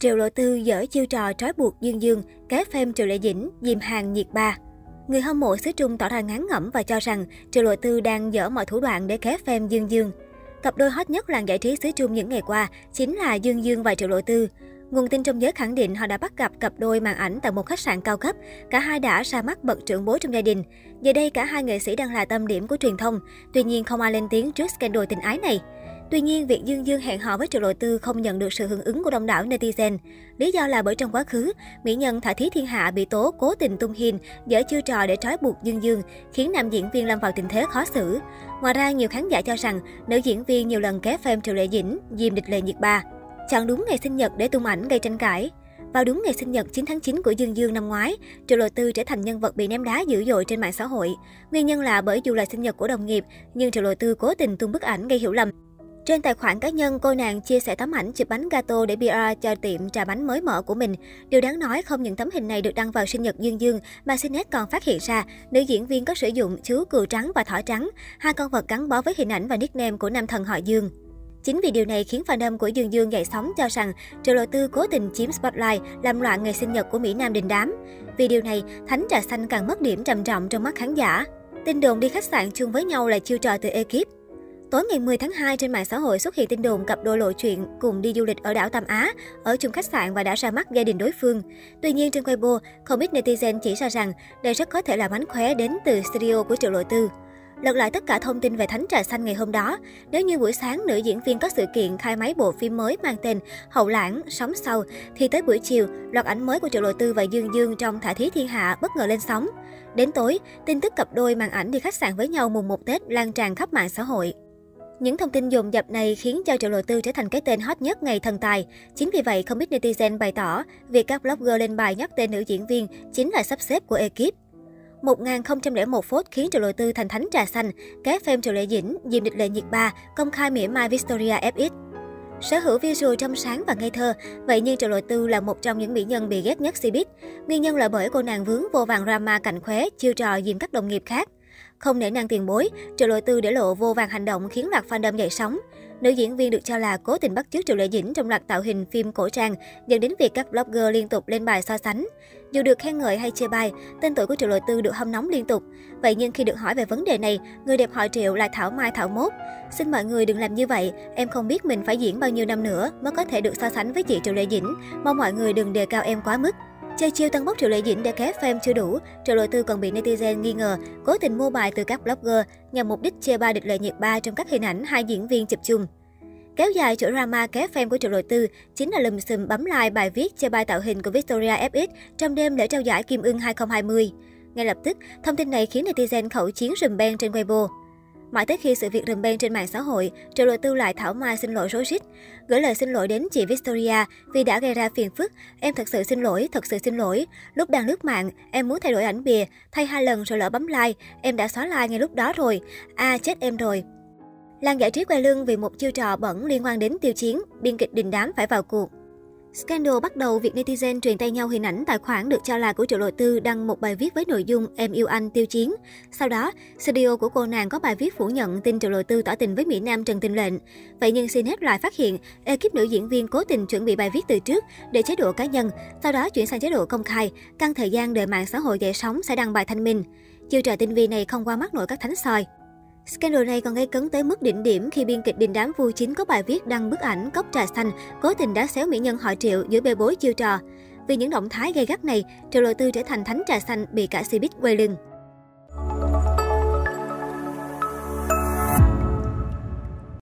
Triệu Lộ Tư dở chiêu trò trói buộc Dương Dương, kế phim Triệu Lệ Dĩnh, dìm hàng nhiệt ba. Người hâm mộ xứ Trung tỏ ra ngán ngẩm và cho rằng Triệu Lộ Tư đang dở mọi thủ đoạn để kế phim Dương Dương. Cặp đôi hot nhất làng giải trí xứ Trung những ngày qua chính là Dương Dương và Triệu Lộ Tư. Nguồn tin trong giới khẳng định họ đã bắt gặp cặp đôi màn ảnh tại một khách sạn cao cấp. Cả hai đã ra mắt bậc trưởng bối trong gia đình. Giờ đây cả hai nghệ sĩ đang là tâm điểm của truyền thông. Tuy nhiên không ai lên tiếng trước scandal tình ái này. Tuy nhiên, việc Dương Dương hẹn hò với Triệu Lộ Tư không nhận được sự hưởng ứng của đông đảo netizen. Lý do là bởi trong quá khứ, mỹ nhân Thả Thí Thiên Hạ bị tố cố tình tung hin, dở chiêu trò để trói buộc Dương Dương, khiến nam diễn viên lâm vào tình thế khó xử. Ngoài ra, nhiều khán giả cho rằng nữ diễn viên nhiều lần ké phim Triệu Lệ Dĩnh, dìm Địch Lệ Nhiệt Ba. Chọn đúng ngày sinh nhật để tung ảnh gây tranh cãi. Vào đúng ngày sinh nhật 9 tháng 9 của Dương Dương năm ngoái, Triệu Lộ Tư trở thành nhân vật bị ném đá dữ dội trên mạng xã hội. Nguyên nhân là bởi dù là sinh nhật của đồng nghiệp, nhưng Triệu Lộ Tư cố tình tung bức ảnh gây hiểu lầm. Trên tài khoản cá nhân, cô nàng chia sẻ tấm ảnh chụp bánh gato để PR cho tiệm trà bánh mới mở của mình. Điều đáng nói, không những tấm hình này được đăng vào sinh nhật Dương Dương, mà Cnet còn phát hiện ra nữ diễn viên có sử dụng chú cừu trắng và thỏ trắng, hai con vật gắn bó với hình ảnh và nickname của nam thần họ Dương. Chính vì điều này khiến fandom của Dương Dương dậy sóng cho rằng Triệu Lộ Tư cố tình chiếm spotlight, làm loạn ngày sinh nhật của Mỹ Nam đình đám. Vì điều này, Thánh Trà Xanh càng mất điểm trầm trọng trong mắt khán giả. Tin đồn đi khách sạn chung với nhau là chiêu trò từ ekip. Tối ngày 10 tháng 2 trên mạng xã hội xuất hiện tin đồn cặp đôi lộ chuyện cùng đi du lịch ở đảo Tam Á, ở chung khách sạn và đã ra mắt gia đình đối phương. Tuy nhiên trên Weibo, không ít netizen chỉ ra rằng đây rất có thể là mánh khóe đến từ studio của Triệu Lộ Tư. Lật lại tất cả thông tin về Thánh Trà Xanh ngày hôm đó, nếu như buổi sáng nữ diễn viên có sự kiện khai máy bộ phim mới mang tên Hậu Lãng, Sóng Sau, thì tới buổi chiều, loạt ảnh mới của Triệu Lộ Tư và Dương Dương trong Thả Thí Thiên Hạ bất ngờ lên sóng. Đến tối, tin tức cặp đôi màn ảnh đi khách sạn với nhau mùng 1 Tết lan tràn khắp mạng xã hội. Những thông tin dồn dập này khiến cho Triệu Lộ Tư trở thành cái tên hot nhất ngày thần tài. Chính vì vậy, không ít netizen bày tỏ việc các blogger lên bài nhắc tên nữ diễn viên chính là sắp xếp của ekip. 1001 phút khiến Triệu Lộ Tư thành thánh trà xanh, ké phim Triệu Lệ Dĩnh, Diêm Địch Lệ Nhiệt Ba, công khai mỉa mai Victoria FX. Sở hữu visual trong sáng và ngây thơ, vậy nhưng Triệu Lộ Tư là một trong những mỹ nhân bị ghét nhất Cbiz. Nguyên nhân là bởi cô nàng vướng vô vàng drama cảnh khóe, chiêu trò dìm các đồng nghiệp khác. Không nể nang tiền bối, Triệu lệ Tư để lộ vô vàng hành động khiến loạt fandom dậy sóng. Nữ diễn viên được cho là cố tình bắt chước Triệu Lệ Dĩnh trong loạt tạo hình phim cổ trang, dẫn đến việc các blogger liên tục lên bài so sánh. Dù được khen ngợi hay chê bai, tên tuổi của Triệu lệ Tư được hâm nóng liên tục. Vậy nhưng khi được hỏi về vấn đề này, người đẹp họ Triệu lại Thảo Mai Thảo Mốt. Xin mọi người đừng làm như vậy, em không biết mình phải diễn bao nhiêu năm nữa mới có thể được so sánh với chị Triệu Lệ Dĩnh. Mong mọi người đừng đề cao em quá mức. Chơi chiêu tăng bốc Triệu Lệ Dĩnh để kéo fame chưa đủ, Triệu Lộ Tư còn bị netizen nghi ngờ cố tình mua bài từ các blogger nhằm mục đích chê ba địch lệ nhiệt ba trong các hình ảnh hai diễn viên chụp chung. Kéo dài chỗ drama kéo fame của Triệu Lộ Tư chính là lùm xùm bấm like bài viết chê bai tạo hình của Victoria FX trong đêm lễ trao giải Kim Ưng 2020. Ngay lập tức, thông tin này khiến netizen khẩu chiến rùm beng trên Weibo. Mãi tới khi sự việc rầm beng trên mạng xã hội, Triệu Lộ Tư lại thảo mai xin lỗi rối rít. Gửi lời xin lỗi đến chị Victoria vì đã gây ra phiền phức. Em thật sự xin lỗi, thật sự xin lỗi. Lúc đang lướt mạng, em muốn thay đổi ảnh bìa, thay hai lần rồi lỡ bấm like. Em đã xóa like ngay lúc đó rồi. À, chết em rồi. Lan giải trí quay lưng vì một chiêu trò bẩn liên quan đến tiêu chiến, biên kịch đình đám phải vào cuộc. Scandal bắt đầu việc netizen truyền tay nhau hình ảnh tài khoản được cho là của Triệu Lộ Tư đăng một bài viết với nội dung Em yêu anh tiêu chiến. Sau đó, studio của cô nàng có bài viết phủ nhận tin Triệu Lộ Tư tỏ tình với Mỹ Nam Trần Tình Lệnh. Vậy nhưng CNET lại phát hiện ekip nữ diễn viên cố tình chuẩn bị bài viết từ trước để chế độ cá nhân, sau đó chuyển sang chế độ công khai, căng thời gian đợi mạng xã hội dậy sóng sẽ đăng bài thanh minh. Chiêu trò tinh vi này không qua mắt nổi các thánh soi. Scandal này còn gây cấn tới mức đỉnh điểm khi biên kịch đình đám Vu Chính có bài viết đăng bức ảnh cốc trà xanh, cố tình đá xéo mỹ nhân họ Triệu giữa bê bối chiêu trò. Vì những động thái gây gắt này, Triệu Lộ Tư trở thành thánh trà xanh bị cả Cbiz quay lưng.